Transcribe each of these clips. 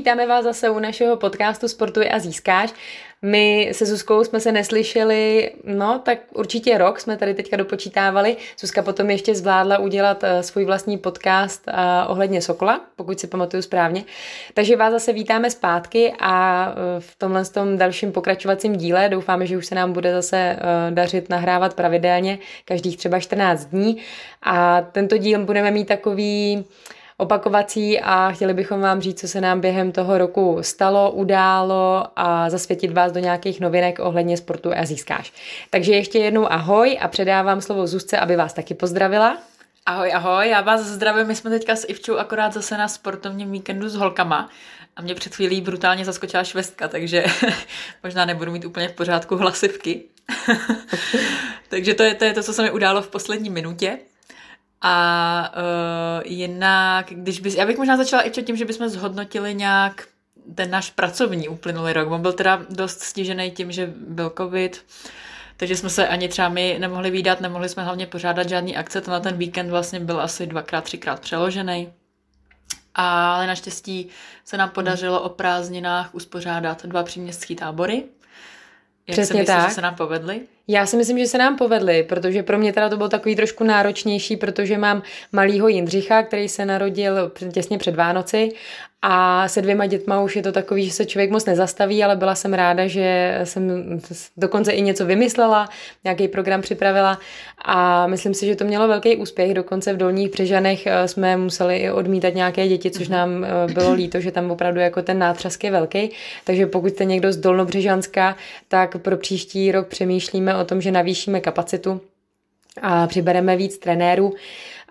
vítáme vás zase u našeho podcastu Sportuj a získáš. My se Zuzkou jsme se neslyšeli, no tak určitě rok jsme tady teďka dopočítávali. Zuzka potom ještě zvládla udělat uh, svůj vlastní podcast uh, ohledně Sokola, pokud si pamatuju správně. Takže vás zase vítáme zpátky a uh, v tomhle tom dalším pokračovacím díle doufáme, že už se nám bude zase dařit nahrávat pravidelně, každých třeba 14 dní. A tento díl budeme mít takový opakovací a chtěli bychom vám říct, co se nám během toho roku stalo, událo a zasvětit vás do nějakých novinek ohledně sportu a získáš. Takže ještě jednou ahoj a předávám slovo Zuzce, aby vás taky pozdravila. Ahoj, ahoj, já vás zdravím, my jsme teďka s Ivčou akorát zase na sportovním víkendu s holkama a mě před chvílí brutálně zaskočila švestka, takže možná nebudu mít úplně v pořádku hlasivky. takže to je, to je to, co se mi událo v poslední minutě. A uh, jinak, když bys, já bych možná začala i tím, že bychom zhodnotili nějak ten náš pracovní uplynulý rok. On byl teda dost stížený tím, že byl covid, takže jsme se ani třeba my nemohli výdat, nemohli jsme hlavně pořádat žádný akce, to na ten víkend vlastně byl asi dvakrát, třikrát přeložený. Ale naštěstí se nám podařilo o prázdninách uspořádat dva příměstské tábory. Jak Přesně se myslíš, tak. že se nám povedly? Já si myslím, že se nám povedly, protože pro mě teda to bylo takový trošku náročnější, protože mám malýho Jindřicha, který se narodil těsně před Vánoci a se dvěma dětma už je to takový, že se člověk moc nezastaví, ale byla jsem ráda, že jsem dokonce i něco vymyslela, nějaký program připravila a myslím si, že to mělo velký úspěch. Dokonce v Dolních Břežanech eh, jsme museli i odmítat nějaké děti, což nám eh, bylo líto, že tam opravdu jako ten nátřask je velký. Takže pokud jste někdo z Dolnobřežanska, tak pro příští rok přemýšlíme o tom, že navýšíme kapacitu a přibereme víc trenérů.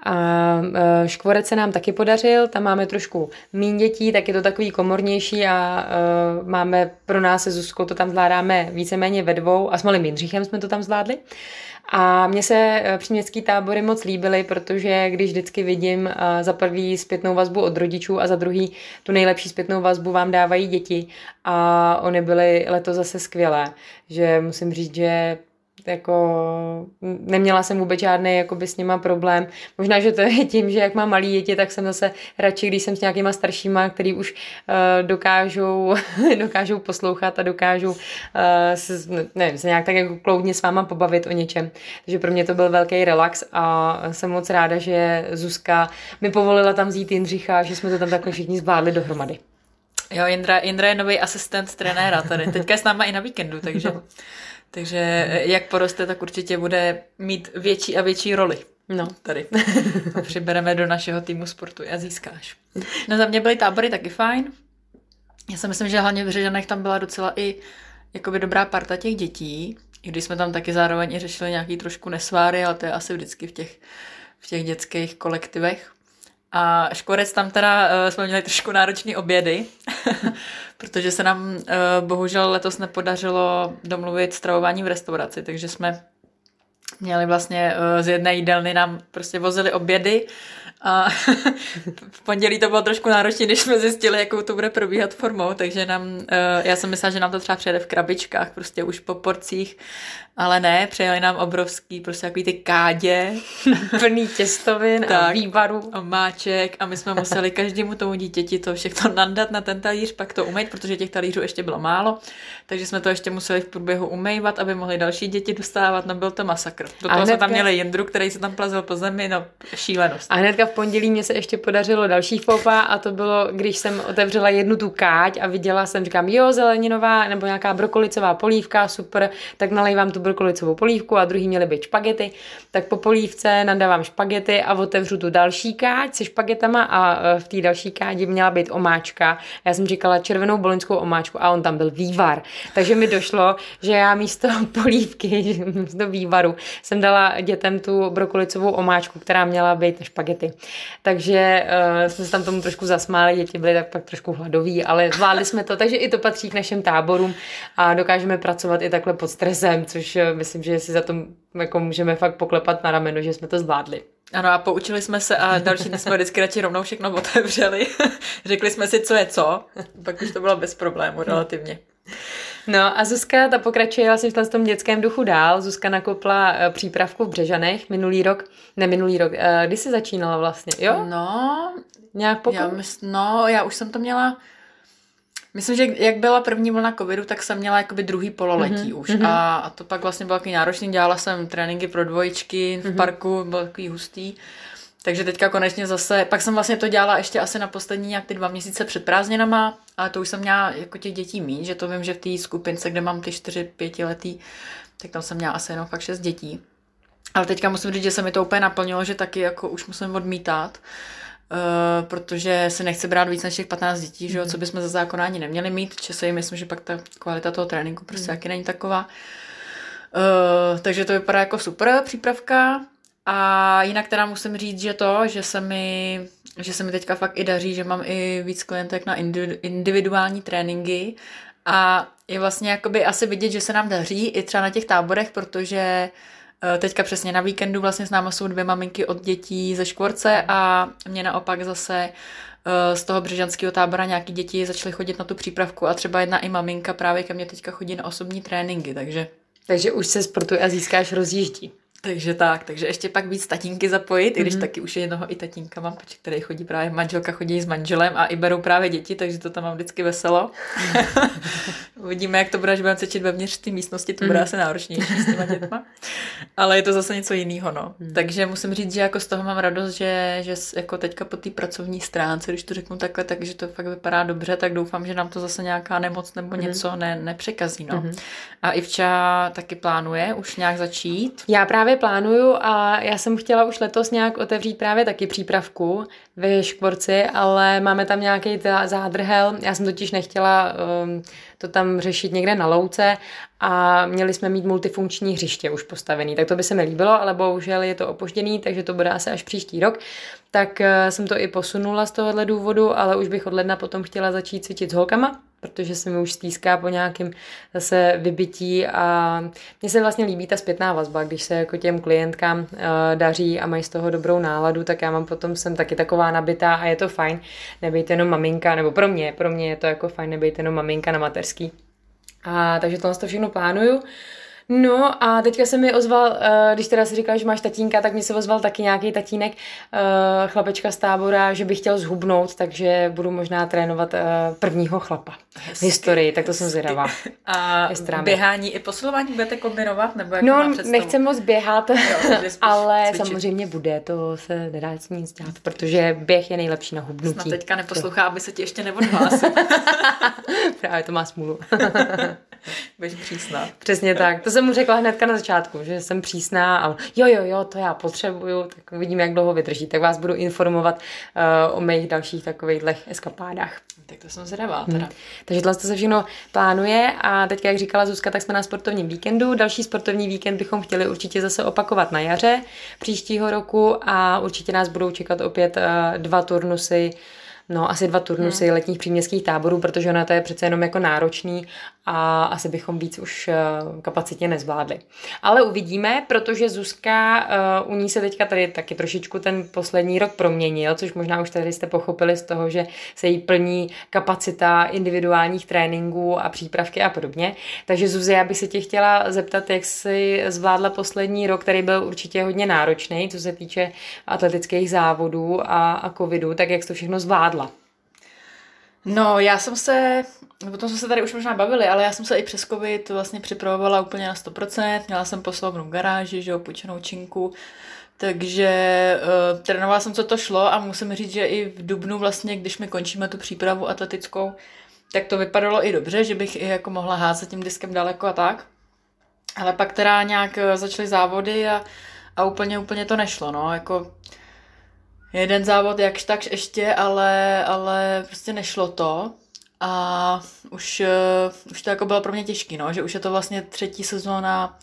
A e, škvorec se nám taky podařil, tam máme trošku mín dětí, tak je to takový komornější a uh, máme pro nás se Zuzkou to tam zvládáme víceméně ve dvou a s malým Jindřichem jsme to tam zvládli. A mně se e, příměstský tábory moc líbily, protože když vždycky vidím za prvý zpětnou vazbu od rodičů a za druhý tu nejlepší zpětnou vazbu vám dávají děti a oni byly letos zase skvělé, že musím říct, že jako neměla jsem vůbec žádný jakoby s nima problém. Možná, že to je tím, že jak mám malý děti, tak jsem zase radši, když jsem s nějakýma staršíma, který už uh, dokážou, dokážou poslouchat a dokážou uh, se, nevím, se nějak tak jako kloudně s váma pobavit o něčem. Takže pro mě to byl velký relax a jsem moc ráda, že Zuzka mi povolila tam vzít Jindřicha, že jsme to tam takhle všichni zvládli dohromady. Jo, Jindra, Jindra je nový asistent trenéra tady. Teďka je s náma i na víkendu, takže... No. Takže jak poroste, tak určitě bude mít větší a větší roli. No. Tady. A přibereme do našeho týmu sportu a získáš. No za mě byly tábory taky fajn. Já si myslím, že hlavně v Řežanech tam byla docela i jakoby dobrá parta těch dětí, i když jsme tam taky zároveň i řešili nějaký trošku nesváry, ale to je asi vždycky v těch, v těch dětských kolektivech. A škorec tam teda uh, jsme měli trošku náročný obědy, protože se nám uh, bohužel letos nepodařilo domluvit stravování v restauraci, takže jsme měli vlastně uh, z jedné jídelny nám prostě vozili obědy a v pondělí to bylo trošku náročné, když jsme zjistili, jakou to bude probíhat formou, takže nám, uh, já jsem myslela, že nám to třeba přijede v krabičkách, prostě už po porcích, ale ne, přijeli nám obrovský, prostě takový ty kádě. Plný těstovin tak, a vývaru. A máček a my jsme museli každému tomu dítěti to všechno nandat na ten talíř, pak to umýt, protože těch talířů ještě bylo málo, takže jsme to ještě museli v průběhu umývat, aby mohli další děti dostávat, no byl to masakr. Do toho jsme tam měli Jindru, který se tam plazil po zemi, no šílenost. A hnedka v pondělí mě se ještě podařilo další fopa a to bylo, když jsem otevřela jednu tu káť a viděla jsem, říkám, jo, zeleninová nebo nějaká brokolicová polívka, super, tak nalej vám tu brokolicovou polívku a druhý měly být špagety, tak po polívce nadávám špagety a otevřu tu další káť se špagetama a e, v té další kádi měla být omáčka. Já jsem říkala červenou bolinskou omáčku a on tam byl vývar. Takže mi došlo, že já místo polívky, místo vývaru, jsem dala dětem tu brokolicovou omáčku, která měla být na špagety. Takže uh, jsme se tam tomu trošku zasmáli, děti byly tak pak trošku hladoví, ale zvládli jsme to, takže i to patří k našim táborům a dokážeme pracovat i takhle pod stresem, což uh, myslím, že si za to jako můžeme fakt poklepat na rameno, že jsme to zvládli. Ano a poučili jsme se a další dny jsme vždycky radši rovnou všechno otevřeli. Řekli jsme si, co je co. Pak už to bylo bez problému relativně. No a Zuzka, ta pokračuje vlastně v tom dětském duchu dál. Zuzka nakopla eh, přípravku v Břežanech minulý rok, ne minulý rok, eh, kdy jsi začínala vlastně, jo? No, Nějak pokud? Já mysl, no, já už jsem to měla Myslím, že jak byla první vlna covidu, tak jsem měla jakoby druhý pololetí mm-hmm. už. Mm-hmm. A, a to pak vlastně bylo takový náročný. Dělala jsem tréninky pro dvojičky v mm-hmm. parku, byl takový hustý. Takže teďka konečně zase, pak jsem vlastně to dělala ještě asi na poslední nějak ty dva měsíce před prázdninama, ale to už jsem měla jako těch dětí mít, že to vím, že v té skupince, kde mám ty čtyři, pětiletý, tak tam jsem měla asi jenom fakt šest dětí. Ale teďka musím říct, že se mi to úplně naplnilo, že taky jako už musím odmítat, uh, protože si nechci brát víc než těch 15 dětí, že jo, co mhm. bychom za zákona ani neměli mít, si myslím, že pak ta kvalita toho tréninku prostě mm. taky není taková. Uh, takže to vypadá jako super přípravka. A jinak teda musím říct, že to, že se mi, že se mi teďka fakt i daří, že mám i víc klientek na individuální tréninky a je vlastně jakoby asi vidět, že se nám daří i třeba na těch táborech, protože eh, teďka přesně na víkendu vlastně s náma jsou dvě maminky od dětí ze Škvorce a mě naopak zase eh, z toho břežanského tábora nějaký děti začaly chodit na tu přípravku a třeba jedna i maminka právě ke mně teďka chodí na osobní tréninky, takže... Takže už se sportuje a získáš rozjíždí. Takže tak, takže ještě pak víc tatínky zapojit, mm-hmm. i když mhm. taky už jednoho i tatínka mám, který chodí právě, manželka chodí s manželem a i berou právě děti, takže to tam mám vždycky veselo. Uvidíme, jak to bude, až budeme cvičit vevnitř té místnosti, to bude mm-hmm. asi náročnější s těma dětma. Ale je to zase něco jiného, no. Mm-hmm. Takže musím říct, že jako z toho mám radost, že, že jako teďka po té pracovní stránce, když to řeknu takhle, takže to fakt vypadá dobře, tak doufám, že nám to zase nějaká nemoc nebo mm-hmm. něco ne, nepřekazí, no. Mm-hmm. A Ivča taky plánuje už nějak začít. Já právě právě plánuju a já jsem chtěla už letos nějak otevřít právě taky přípravku ve Škvorci, ale máme tam nějaký zádrhel. Já jsem totiž nechtěla um, to tam řešit někde na louce a měli jsme mít multifunkční hřiště už postavený. Tak to by se mi líbilo, ale bohužel je to opožděný, takže to bude asi až příští rok. Tak uh, jsem to i posunula z tohohle důvodu, ale už bych od ledna potom chtěla začít cvičit s holkama, protože se mi už stýská po nějakém zase vybití a mně se vlastně líbí ta zpětná vazba, když se jako těm klientkám uh, daří a mají z toho dobrou náladu, tak já mám potom jsem taky taková nabitá a je to fajn nebejt jenom maminka, nebo pro mě, pro mě je to jako fajn nebejt jenom maminka na mateřský. A takže tohle to všechno plánuju. No a teďka se mi ozval, uh, když teda si říkal, že máš tatínka, tak mi se ozval taky nějaký tatínek, uh, chlapečka z tábora, že by chtěl zhubnout, takže budu možná trénovat uh, prvního chlapa Hezky. v historii, tak to jsem zvědavá. A běhání i posilování budete kombinovat? Nebo jak no, nechci moc běhat, jo, ale cvičit. samozřejmě bude, to se nedá nic dělat, protože běh je nejlepší na hubnutí. Snad teďka neposlouchá, aby se ti ještě neodhlásil. Právě to má smůlu. Budeš přísná. Přesně tak. To jsem mu řekla hnedka na začátku, že jsem přísná a jo, jo, jo, to já potřebuju, tak uvidím, jak dlouho vydrží. Tak vás budu informovat uh, o mých dalších takových eskapádách. Tak to jsem zvědavá teda. Hmm. Takže tohle se všechno plánuje a teď, jak říkala Zuzka, tak jsme na sportovním víkendu. Další sportovní víkend bychom chtěli určitě zase opakovat na jaře příštího roku a určitě nás budou čekat opět uh, dva turnusy No, asi dva turnusy hmm. letních příměstských táborů, protože ona to je přece jenom jako náročný a asi bychom víc už eh, kapacitně nezvládli. Ale uvidíme, protože Zuzka, eh, u ní se teďka tady taky trošičku ten poslední rok proměnil, což možná už tady jste pochopili z toho, že se jí plní kapacita individuálních tréninků a přípravky a podobně. Takže Zuzi, já bych se tě chtěla zeptat, jak jsi zvládla poslední rok, který byl určitě hodně náročný, co se týče atletických závodů a, a covidu, tak jak jsi to všechno zvládla? No, já jsem se, o tom jsme se tady už možná bavili, ale já jsem se i přes covid vlastně připravovala úplně na 100%, měla jsem poslovnou garáži, že jo, půjčenou činku, takže uh, trénovala jsem, co to šlo a musím říct, že i v Dubnu vlastně, když mi končíme tu přípravu atletickou, tak to vypadalo i dobře, že bych i jako mohla házet tím diskem daleko a tak. Ale pak teda nějak eh, začaly závody a, a úplně, úplně to nešlo, no, jako jeden závod jakž takž ještě, ale, ale prostě nešlo to. A už, uh, už to jako bylo pro mě těžký, no, že už je to vlastně třetí sezóna,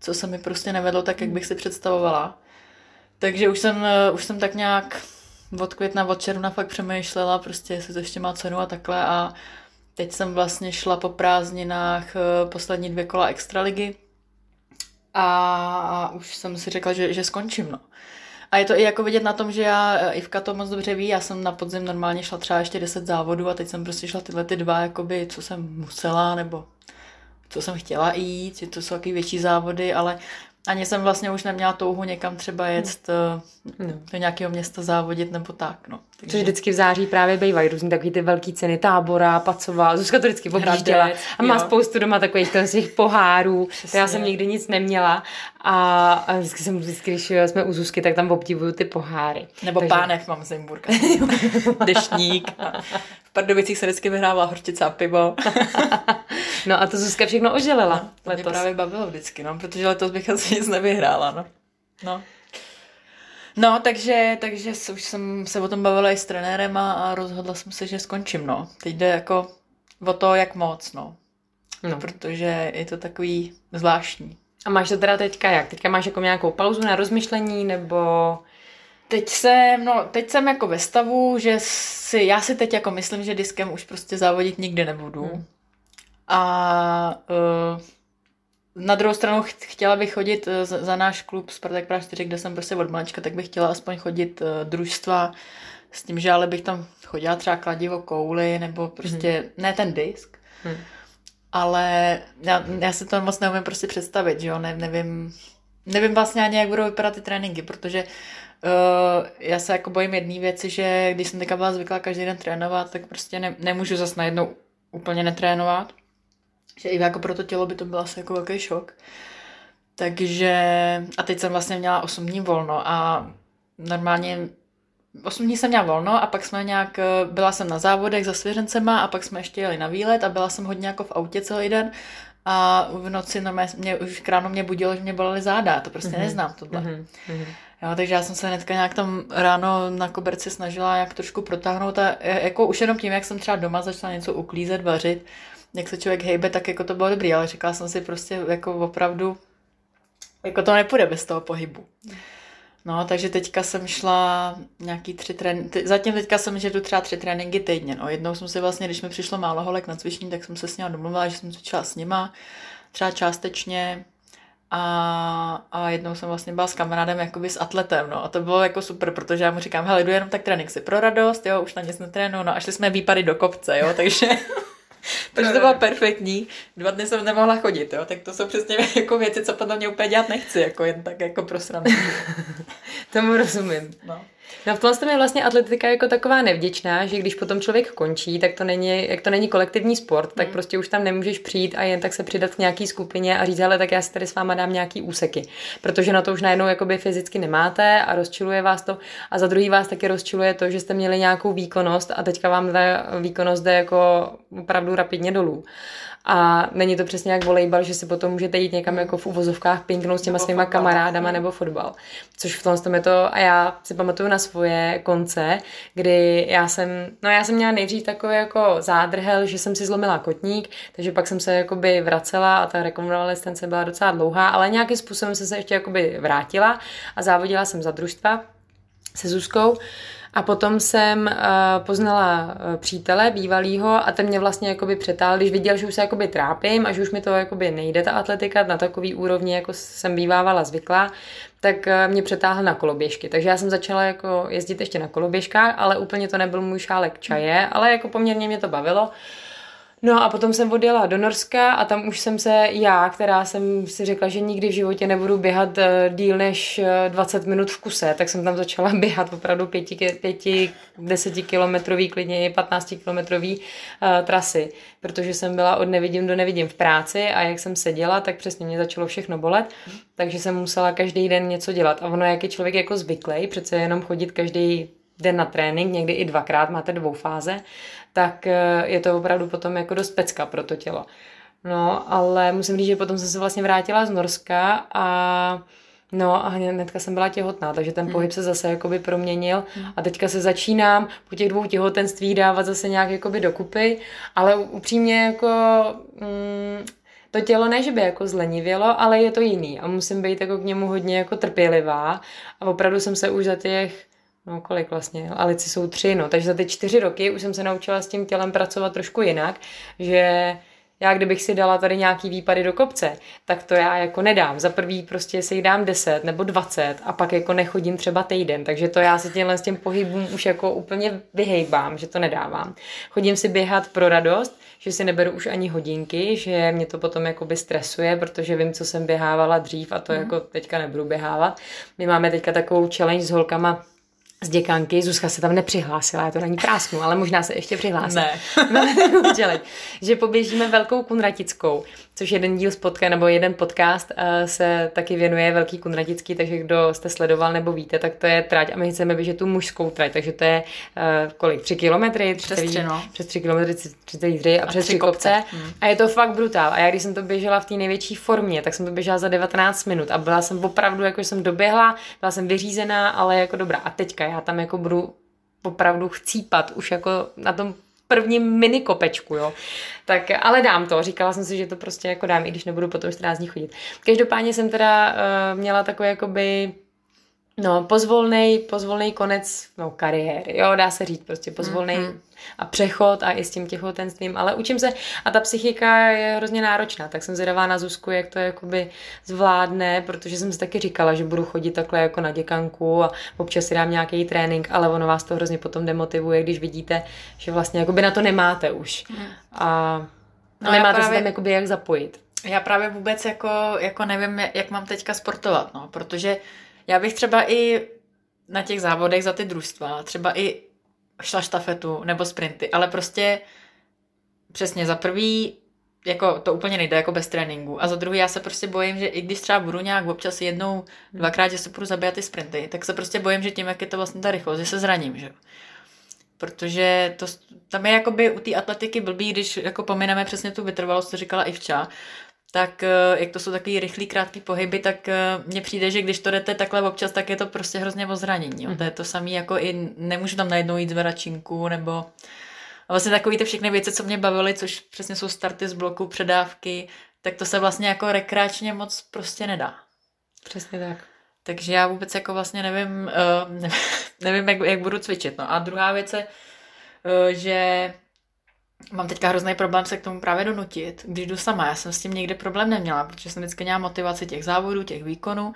co se mi prostě nevedlo tak, jak bych si představovala. Takže už jsem, uh, už jsem tak nějak od května, od června fakt přemýšlela, prostě jestli to ještě má cenu a takhle a teď jsem vlastně šla po prázdninách uh, poslední dvě kola extraligy a už jsem si řekla, že, že skončím, no. A je to i jako vidět na tom, že já, eh, Ivka to moc dobře ví, já jsem na podzim normálně šla třeba ještě 10 závodů a teď jsem prostě šla tyhle ty dva, jakoby, co jsem musela, nebo co jsem chtěla jít, že to jsou taky větší závody, ale ani jsem vlastně už neměla touhu někam třeba jet no. do nějakého města závodit nebo tak, no. Takže... Což vždycky v září právě bývají různý takový ty velký ceny, tábora, pacová, Zuzka to vždycky objížděla a má jo. spoustu doma takových těch pohárů, Přesně. já jsem nikdy nic neměla a, a vždycky jsem, vždycky, když jsme u Zuzky, tak tam obdivuju ty poháry. Nebo Takže... pánev mám Zimburka. Deštník. v Pardubicích se vždycky vyhrávala horčice a pivo. no a to Zuzka všechno oželela no, to letos. mě právě bavilo vždycky, no, protože letos bych asi nic nevyhrála, no. No. No, takže, takže už jsem se o tom bavila i s trenérem a, a rozhodla jsem se, že skončím, no. Teď jde jako o to, jak moc, no. no. Protože je to takový zvláštní. A máš to teda teďka jak? Teďka máš jako nějakou pauzu na rozmyšlení, nebo... Teď jsem, no, teď jsem jako ve stavu, že si, já si teď jako myslím, že diskem už prostě závodit nikdy nebudu. Hmm. A uh, na druhou stranu chtěla bych chodit eh, za, za náš klub Spartak Praha 4, kde jsem prostě od malička, tak bych chtěla aspoň chodit uh, družstva s tím, že ale bych tam chodila třeba kladivo kouli, nebo prostě, hmm. ne ten disk, hmm. Ale já, já si to moc neumím prostě představit, že jo, ne, nevím, nevím vlastně ani, jak budou vypadat ty tréninky, protože uh, já se jako bojím jedné věci, že když jsem teďka byla zvyklá každý den trénovat, tak prostě ne, nemůžu zase najednou úplně netrénovat že i jako pro to tělo by to byl asi jako velký šok. Takže a teď jsem vlastně měla 8 dní volno a normálně 8 dní jsem měla volno a pak jsme nějak, byla jsem na závodech za svěřencema a pak jsme ještě jeli na výlet a byla jsem hodně jako v autě celý den a v noci normálně mě, už kráno mě budilo, že mě bolely záda, to prostě mm-hmm. neznám tohle. Mm-hmm. Jo, takže já jsem se hnedka nějak tam ráno na koberci snažila jak trošku protáhnout a jako už jenom tím, jak jsem třeba doma začala něco uklízet, vařit, jak se člověk hejbe, tak jako to bylo dobrý, ale říkala jsem si prostě jako opravdu, jako to nepůjde bez toho pohybu. No, takže teďka jsem šla nějaký tři tréninky, zatím teďka jsem, že jdu třeba tři tréninky týdně, no. Jednou jsem si vlastně, když mi přišlo málo holek na cvičení, tak jsem se s nimi domluvila, že jsem cvičila s nima, třeba částečně, a, a jednou jsem vlastně byla s kamarádem jakoby s atletem, no. A to bylo jako super, protože já mu říkám, hele, jdu jenom tak trénink si pro radost, jo, už na nic netrénu, no a šli jsme výpady do kopce, jo, takže takže to bylo perfektní. Dva dny jsem nemohla chodit, jo? tak to jsou přesně jako věci, co podle mě úplně dělat nechci, jako jen tak jako pro srandu. Tomu rozumím. No. No v tomhle je vlastně atletika jako taková nevděčná, že když potom člověk končí, tak to není, jak to není kolektivní sport, tak mm. prostě už tam nemůžeš přijít a jen tak se přidat k nějaký skupině a říct, ale tak já si tady s váma dám nějaký úseky, protože na to už najednou jakoby fyzicky nemáte a rozčiluje vás to a za druhý vás taky rozčiluje to, že jste měli nějakou výkonnost a teďka vám ta výkonnost jde jako opravdu rapidně dolů. A není to přesně jak volejbal, že si potom můžete jít někam jako v uvozovkách pinknout s těma svýma fotbal. kamarádama no. nebo fotbal. Což v tom tom je to, a já si pamatuju na svoje konce, kdy já jsem, no já jsem měla nejdřív takový jako zádrhel, že jsem si zlomila kotník, takže pak jsem se jakoby vracela a ta rekonvalescence byla docela dlouhá, ale nějakým způsobem jsem se ještě jakoby vrátila a závodila jsem za družstva se Zuzkou. A potom jsem uh, poznala uh, přítele bývalýho a ten mě vlastně jakoby přetáhl, když viděl, že už se jakoby trápím a že už mi to jakoby nejde ta atletika na takový úrovni, jako jsem bývávala zvyklá, tak uh, mě přetáhl na koloběžky. Takže já jsem začala jako jezdit ještě na koloběžkách, ale úplně to nebyl můj šálek čaje, ale jako poměrně mě to bavilo. No a potom jsem odjela do Norska a tam už jsem se já, která jsem si řekla, že nikdy v životě nebudu běhat eh, díl než 20 eh, minut v kuse, tak jsem tam začala běhat opravdu 5, 5 10 kilometrový, klidně 15 kilometrový uh, trasy, protože jsem byla od nevidím do nevidím v práci a jak jsem seděla, tak přesně mě začalo všechno bolet, takže jsem musela každý den něco dělat. A ono, jak je člověk jako zvyklý, přece jenom chodit každý den na trénink, někdy i dvakrát, máte dvou fáze, tak eh, je to opravdu potom jako dost pecka pro to tělo. No, ale musím říct, že potom jsem se vlastně vrátila z Norska a No a hnedka jsem byla těhotná, takže ten hmm. pohyb se zase jakoby proměnil hmm. a teďka se začínám po těch dvou těhotenství dávat zase nějak jakoby dokupy, ale upřímně jako mm, to tělo ne, že by jako zlenivělo, ale je to jiný a musím být jako k němu hodně jako trpělivá a opravdu jsem se už za těch no kolik vlastně, Alici jsou tři, no, takže za ty čtyři roky už jsem se naučila s tím tělem pracovat trošku jinak, že Já kdybych si dala tady nějaký výpady do kopce, tak to já jako nedám. Za prvý prostě si dám 10 nebo 20 a pak jako nechodím třeba týden, takže to já si těmhle s těm pohybům už jako úplně vyhejbám, že to nedávám. Chodím si běhat pro radost, že si neberu už ani hodinky, že mě to potom jakoby stresuje, protože vím, co jsem běhávala dřív a to mm. jako teďka nebudu běhávat. My máme teďka takovou challenge s holkama, z děkanky, Zuzka se tam nepřihlásila, já to na ní prásnu, ale možná se ještě přihlásí. Ne. Máme že poběžíme velkou kunratickou, což jeden díl spotka, nebo jeden podcast uh, se taky věnuje velký kunratický, takže kdo jste sledoval nebo víte, tak to je trať a my chceme běžet tu mužskou trať, takže to je uh, kolik, tři kilometry? Přes tři, no. Přes tři kilometry, tři a, a přes tři kopce. kopce. Hmm. A je to fakt brutál. A já když jsem to běžela v té největší formě, tak jsem to běžela za 19 minut a byla jsem opravdu, jako jsem doběhla, byla jsem vyřízená, ale jako dobrá. A teďka já tam jako budu opravdu chcípat už jako na tom prvním mini kopečku, jo. Tak, ale dám to, říkala jsem si, že to prostě jako dám, i když nebudu potom 14 dní chodit. Každopádně jsem teda uh, měla takový jakoby No, pozvolnej, pozvolnej konec no, kariéry, jo, dá se říct prostě pozvolnej mm-hmm. a přechod a i s tím těhotenstvím, ale učím se a ta psychika je hrozně náročná, tak jsem zvědavá na Zuzku, jak to jakoby zvládne, protože jsem si taky říkala, že budu chodit takhle jako na děkanku a občas si dám nějaký trénink, ale ono vás to hrozně potom demotivuje, když vidíte, že vlastně jakoby na to nemáte už mm. a no, nemáte právě... se tam jakoby jak zapojit. Já právě vůbec jako, jako nevím, jak mám teďka sportovat, no, protože já bych třeba i na těch závodech za ty družstva, třeba i šla štafetu nebo sprinty, ale prostě přesně za prvý jako to úplně nejde jako bez tréninku. A za druhý já se prostě bojím, že i když třeba budu nějak občas jednou, dvakrát, že se budu zabíjat ty sprinty, tak se prostě bojím, že tím, jak je to vlastně ta rychlost, že se zraním, že Protože to, tam je jakoby u té atletiky blbý, když jako pomineme přesně tu vytrvalost, co říkala Ivča, tak eh, jak to jsou takový rychlý, krátký pohyby, tak eh, mně přijde, že když to jdete takhle občas, tak je to prostě hrozně o zranění. Jo. To je to samé, jako i nemůžu tam najednou jít zveračinku, nebo a vlastně takový ty všechny věci, co mě bavily, což přesně jsou starty z bloku, předávky, tak to se vlastně jako rekreačně moc prostě nedá. Přesně tak. Takže já vůbec jako vlastně nevím, uh, nevím, jak, jak budu cvičit. No a druhá věc je, uh, že mám teďka hrozný problém se k tomu právě donutit, když jdu sama. Já jsem s tím nikdy problém neměla, protože jsem vždycky měla motivaci těch závodů, těch výkonů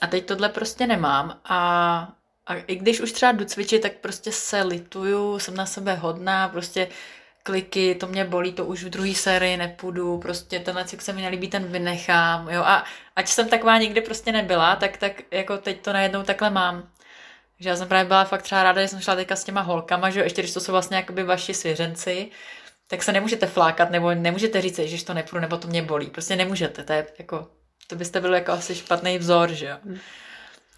a teď tohle prostě nemám a, a i když už třeba jdu cvičit, tak prostě se lituju, jsem na sebe hodná, prostě kliky, to mě bolí, to už v druhé sérii nepůjdu, prostě tenhle cvik se mi nelíbí, ten vynechám, jo, a ať jsem taková nikdy prostě nebyla, tak, tak jako teď to najednou takhle mám. Takže já jsem právě byla fakt třeba ráda, že jsem šla teďka s těma holkama, že jo, ještě když to jsou vlastně jakoby vaši svěřenci, tak se nemůžete flákat, nebo nemůžete říct, že to nepůjdu, nebo to mě bolí. Prostě nemůžete, to je jako, to byste byl jako asi špatný vzor, že jo. Hmm.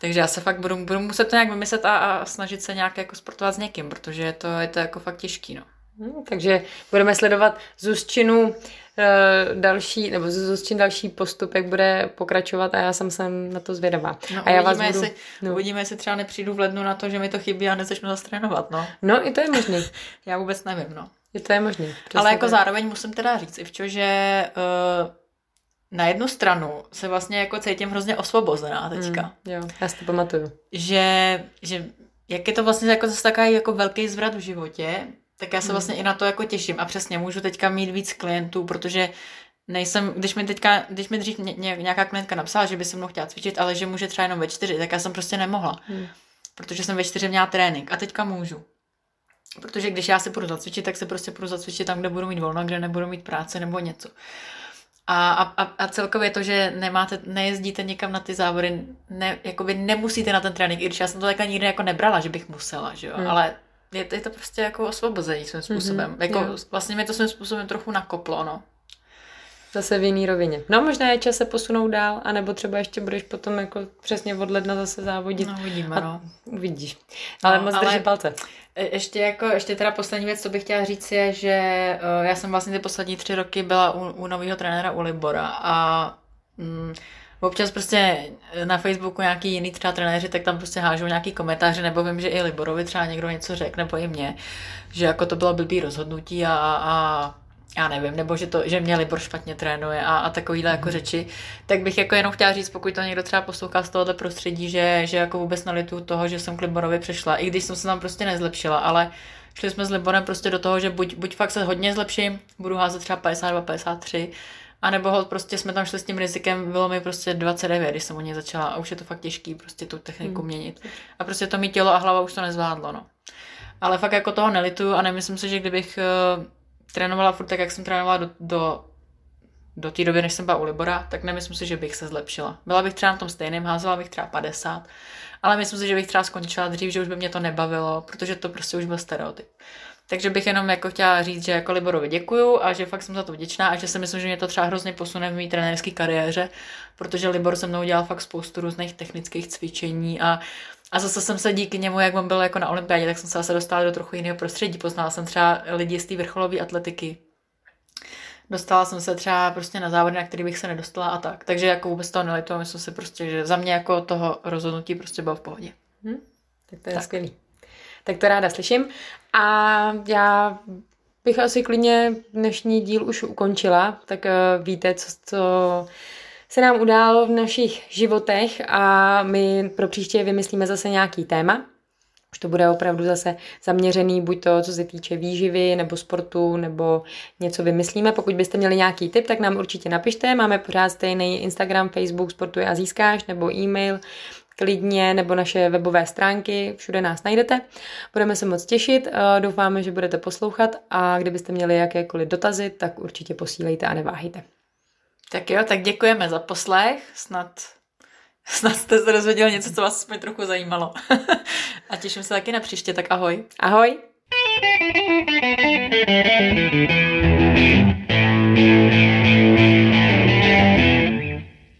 Takže já se fakt budu, budu muset to nějak vymyslet a, a snažit se nějak jako sportovat s někým, protože je to, je to jako fakt těžký, no. Hmm, takže budeme sledovat Zuzčinu e, další, nebo Zuzčin další postup, jak bude pokračovat a já jsem sem na to zvědavá. No, a já vás budu... jestli, no. uvidíme, jestli třeba nepřijdu v lednu na to, že mi to chybí a nezačnu zase trénovat, no. No, i to je možný. já vůbec nevím, no. Je to je možný. Ale jako tak. zároveň musím teda říct, Ivčo, že uh, na jednu stranu se vlastně jako cítím hrozně osvobozená teďka. Mm, jo, já si to pamatuju. Že, že jak je to vlastně jako zase takový jako velký zvrat v životě, tak já se mm. vlastně i na to jako těším a přesně můžu teďka mít víc klientů, protože nejsem, když mi teďka, když mi dřív ně, nějaká klientka napsala, že by se mnou chtěla cvičit, ale že může třeba jenom ve čtyři, tak já jsem prostě nemohla. Mm. Protože jsem ve čtyři měla trénink a teďka můžu. Protože když já se budu zacvičit, tak se prostě budu zacvičit tam, kde budu mít volno, kde nebudu mít práce nebo něco. A, a, a celkově to, že nemáte, nejezdíte někam na ty závody, ne, jakoby nemusíte na ten trénink, i když já jsem to takhle nikdy jako nebrala, že bych musela, že jo, hmm. ale je, je to prostě jako osvobození svým způsobem. Mm-hmm, jako jo. vlastně mi to svým způsobem trochu nakoplo, no. Zase v jiný rovině. No možná je čas se posunout dál, anebo třeba ještě budeš potom jako přesně od ledna zase závodit. No uvidíme, no. Uvidíš. Ale no, moc drží palce. E, ještě jako, ještě teda poslední věc, co bych chtěla říct, je, že uh, já jsem vlastně ty poslední tři roky byla u, u nového trenéra u Libora a mm, občas prostě na Facebooku nějaký jiný třeba trenéři, tak tam prostě hážou nějaký komentáře, nebo vím, že i Liborovi třeba někdo něco řekne, nebo i mě, že jako to bylo blbý rozhodnutí a, a já nevím, nebo že, to, že mě Libor špatně trénuje a, a takovýhle jako mhm. řeči, tak bych jako jenom chtěla říct, pokud to někdo třeba poslouchá z tohoto prostředí, že, že jako vůbec nalitu toho, že jsem k Liborovi přešla, i když jsem se tam prostě nezlepšila, ale šli jsme s Liborem prostě do toho, že buď, buď fakt se hodně zlepším, budu házet třeba 52, 53, a nebo ho prostě jsme tam šli s tím rizikem, bylo mi prostě 29, když jsem o něj začala a už je to fakt těžký prostě tu techniku hmm. měnit. A prostě to mi tělo a hlava už to nezvládlo, no. Ale fakt jako toho nelituju a nemyslím si, že kdybych uh, trénovala furt tak, jak jsem trénovala do, do, do té doby, než jsem byla u Libora, tak nemyslím si, že bych se zlepšila. Byla bych třeba na tom stejném, házela bych třeba 50, ale myslím si, že bych třeba skončila dřív, že už by mě to nebavilo, protože to prostě už byl stereotyp. Takže bych jenom jako chtěla říct, že jako Liborovi děkuju a že fakt jsem za to vděčná a že si myslím, že mě to třeba hrozně posune v mý trenérské kariéře, protože Libor se mnou dělal fakt spoustu různých technických cvičení a a zase jsem se díky němu, jak on byl jako na olympiádě, tak jsem se zase dostala do trochu jiného prostředí. Poznala jsem třeba lidi z té vrcholové atletiky. Dostala jsem se třeba prostě na závody, na který bych se nedostala a tak. Takže jako vůbec toho nelituju, myslím si prostě, že za mě jako toho rozhodnutí prostě bylo v pohodě. Hm? Tak to je tak. skvělý. Tak to ráda slyším. A já bych asi klidně dnešní díl už ukončila, tak uh, víte, co, co se nám událo v našich životech a my pro příště vymyslíme zase nějaký téma. Už to bude opravdu zase zaměřený buď to, co se týče výživy nebo sportu, nebo něco vymyslíme. Pokud byste měli nějaký tip, tak nám určitě napište. Máme pořád stejný Instagram, Facebook, Sportuje a získáš, nebo e-mail klidně, nebo naše webové stránky, všude nás najdete. Budeme se moc těšit, eh, doufáme, že budete poslouchat a kdybyste měli jakékoliv dotazy, tak určitě posílejte a neváhejte. Tak jo, tak děkujeme za poslech, snad, snad jste se dozvěděli něco, co vás aspoň trochu zajímalo. a těším se taky na příště, tak ahoj. Ahoj. Thank you.